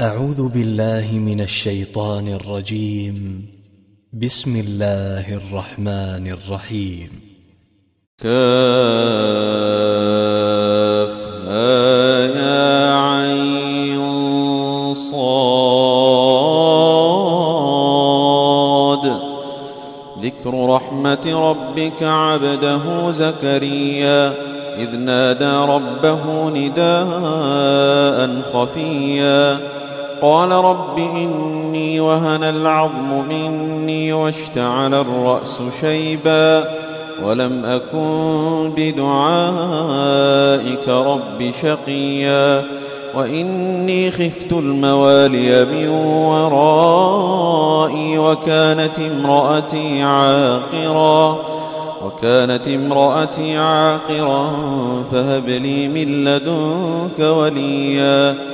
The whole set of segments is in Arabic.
أعوذ بالله من الشيطان الرجيم. بسم الله الرحمن الرحيم. كافها يا عين صاد. ذكر رحمة ربك عبده زكريا إذ نادى ربه نداء خفيا. قال رب إني وهن العظم مني واشتعل الرأس شيبا ولم أكن بدعائك رب شقيا وإني خفت الموالي من ورائي وكانت امرأتي عاقرا وكانت امرأتي عاقرا فهب لي من لدنك وليا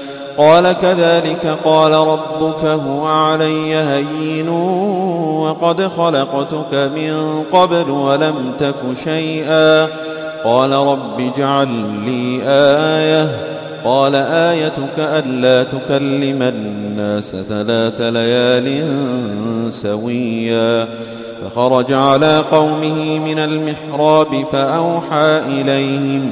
قال كذلك قال ربك هو علي هين وقد خلقتك من قبل ولم تك شيئا. قال رب اجعل لي آية. قال آيتك ألا تكلم الناس ثلاث ليال سويا. فخرج على قومه من المحراب فأوحى إليهم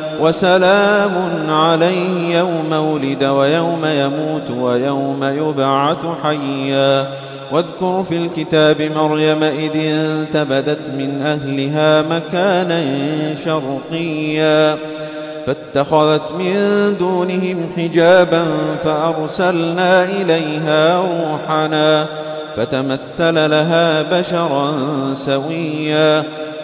وسلام عليه يوم ولد ويوم يموت ويوم يبعث حيا. واذكر في الكتاب مريم إذ انتبذت من أهلها مكانا شرقيا. فاتخذت من دونهم حجابا فأرسلنا إليها روحنا. فتمثل لها بشرا سويا.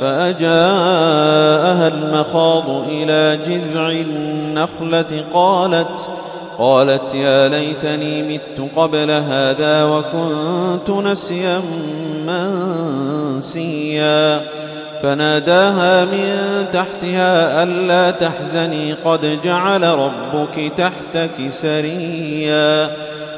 فأجاءها المخاض إلى جذع النخلة قالت قالت يا ليتني مت قبل هذا وكنت نسيا منسيا. فناداها من تحتها ألا تحزني قد جعل ربك تحتك سريا.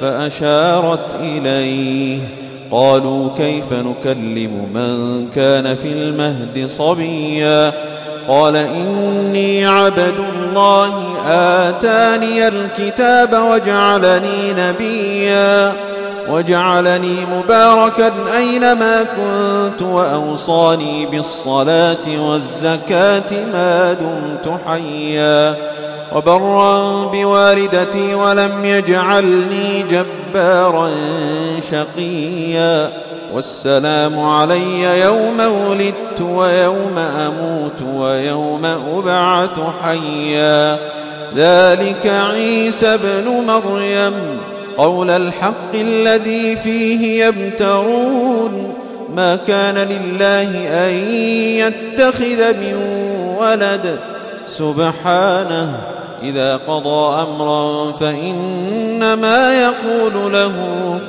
فأشارت إليه. قالوا كيف نكلم من كان في المهد صبيا؟ قال إني عبد الله آتاني الكتاب وجعلني نبيا. وجعلني مباركا أينما كنت وأوصاني بالصلاة والزكاة ما دمت حيا. وبرا بوالدتي ولم يجعلني جبارا شقيا. والسلام علي يوم ولدت ويوم أموت ويوم أبعث حيا. ذلك عيسى بن مريم. قول الحق الذي فيه يمترون. ما كان لله أن يتخذ من ولد سبحانه إذا قضى أمرا فإنما يقول له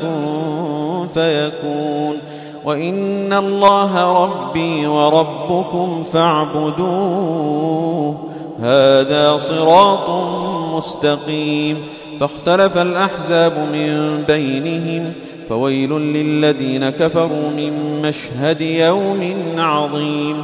كن فيكون. وإن الله ربي وربكم فاعبدوه هذا صراط مستقيم. فاختلف الأحزاب من بينهم فويل للذين كفروا من مشهد يوم عظيم.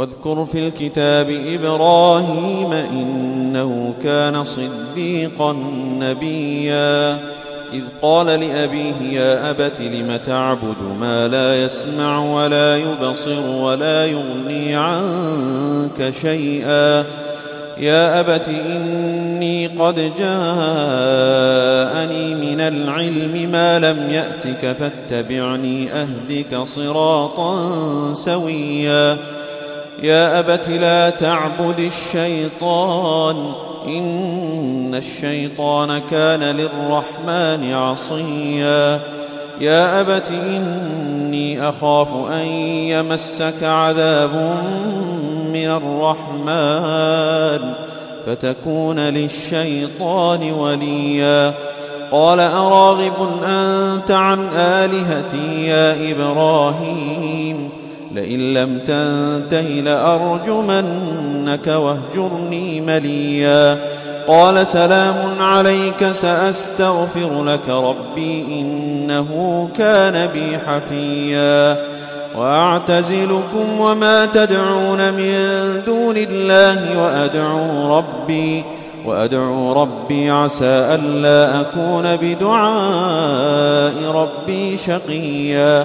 واذكر في الكتاب إبراهيم إنه كان صديقا نبيا. إذ قال لأبيه يا أبت لم تعبد ما لا يسمع ولا يبصر ولا يغني عنك شيئا. يا أبت إني قد جاءني من العلم ما لم يأتك فاتبعني أهدك صراطا سويا. يا أبت لا تعبد الشيطان إن الشيطان كان للرحمن عصيا. يا أبت إني أخاف أن يمسك عذاب من الرحمن فتكون للشيطان وليا. قال أراغب أنت عن آلهتي يا إبراهيم؟ لئن لم تنته لأرجمنك واهجرني مليا. قال سلام عليك سأستغفر لك ربي إنه كان بي حفيا. وأعتزلكم وما تدعون من دون الله وأدعو ربي وأدعو ربي عسى ألا أكون بدعاء ربي شقيا.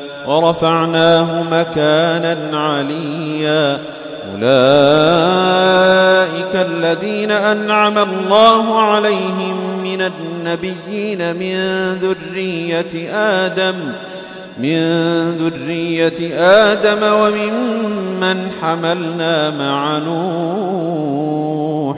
ورفعناه مكانا عليا. أولئك الذين أنعم الله عليهم من النبيين من ذرية آدم من ذرية آدم وممن حملنا مع نوح.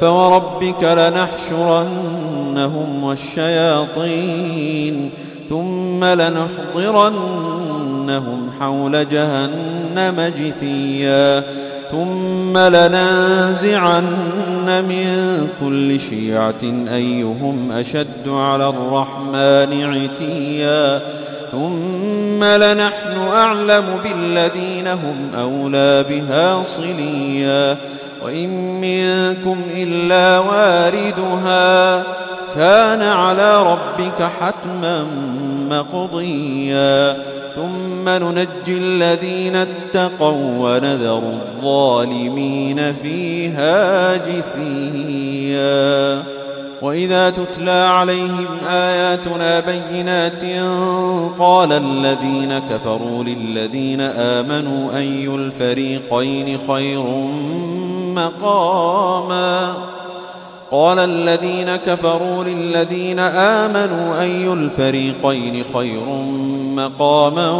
فوربك لنحشرنهم والشياطين ثم لنحضرنهم حول جهنم جثيا ثم لننزعن من كل شيعة أيهم أشد على الرحمن عتيا ثم لنحن أعلم بالذين هم أولى بها صليا وإن منكم إلا واردها كان على ربك حتما مقضيا. ثم ننجي الذين اتقوا ونذر الظالمين فيها جثيا. وإذا تتلى عليهم آياتنا بينات قال الذين كفروا للذين آمنوا أي الفريقين خير مقاما. قال الذين كفروا للذين آمنوا أي الفريقين خير مقاما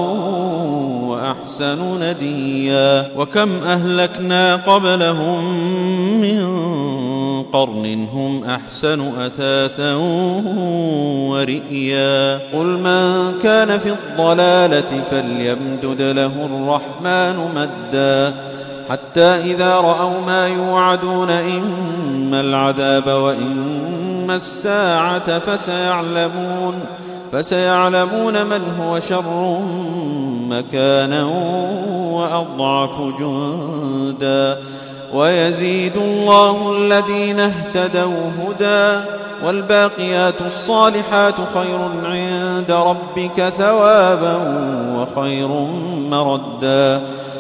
وأحسن نديا؟ وكم أهلكنا قبلهم من قرن هم أحسن أثاثا ورئيا. قل من كان في الضلالة فليمدد له الرحمن مدا. حتى إذا رأوا ما يوعدون إما العذاب وإما الساعة فسيعلمون فسيعلمون من هو شر مكانا وأضعف جندا. ويزيد الله الذين اهتدوا هدى والباقيات الصالحات خير عند ربك ثوابا وخير مردا.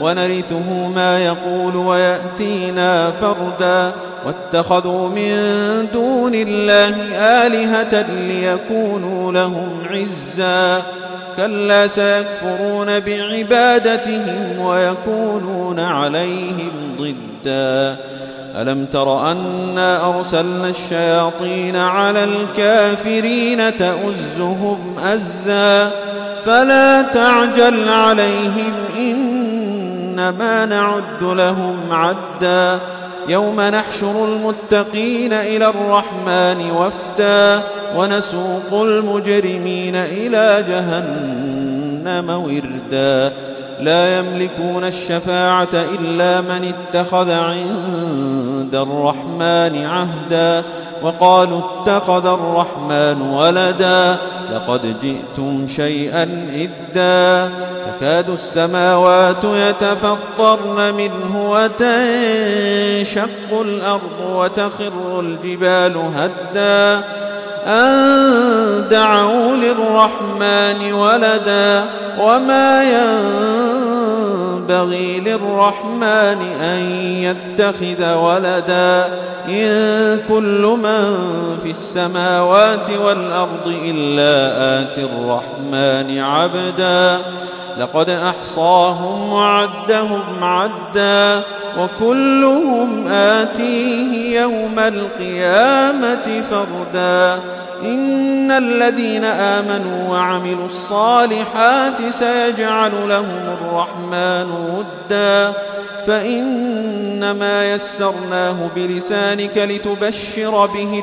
ونرثه ما يقول ويأتينا فردا. واتخذوا من دون الله آلهة ليكونوا لهم عزا. كلا سيكفرون بعبادتهم ويكونون عليهم ضدا. ألم تر أنا أرسلنا الشياطين على الكافرين تؤزهم أزا. فلا تعجل عليهم إنما نعد لهم عدا. يوم نحشر المتقين إلى الرحمن وفدا. ونسوق المجرمين إلى جهنم وردا. لا يملكون الشفاعة إلا من اتخذ عند الرحمن عهدا. وقالوا اتخذ الرحمن ولدا. لقد جئتم شيئا إدا. تكاد السماوات يتفطرن منه وتنشق الأرض وتخر الجبال هدا أن دعوا للرحمن ولدا وما ينبغي للرحمن أن يتخذ ولدا إن كل من في السماوات والأرض إلا آتي الرحمن عبدا لقد أحصاهم وعدهم عدا وكلهم آتيه يوم القيامة فردا. إن الذين آمنوا وعملوا الصالحات سيجعل لهم الرحمن ودا. فإنما يسرناه بلسانك لتبشر به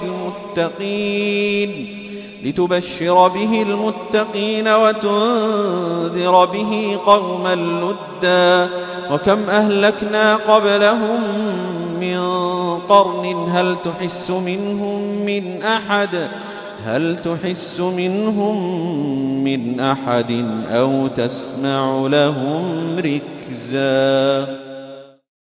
المتقين. لتبشر به المتقين وتنذر به قوما لدا وكم أهلكنا قبلهم من قرن هل تحس منهم من أحد هل تحس منهم من أحد أو تسمع لهم ركزاً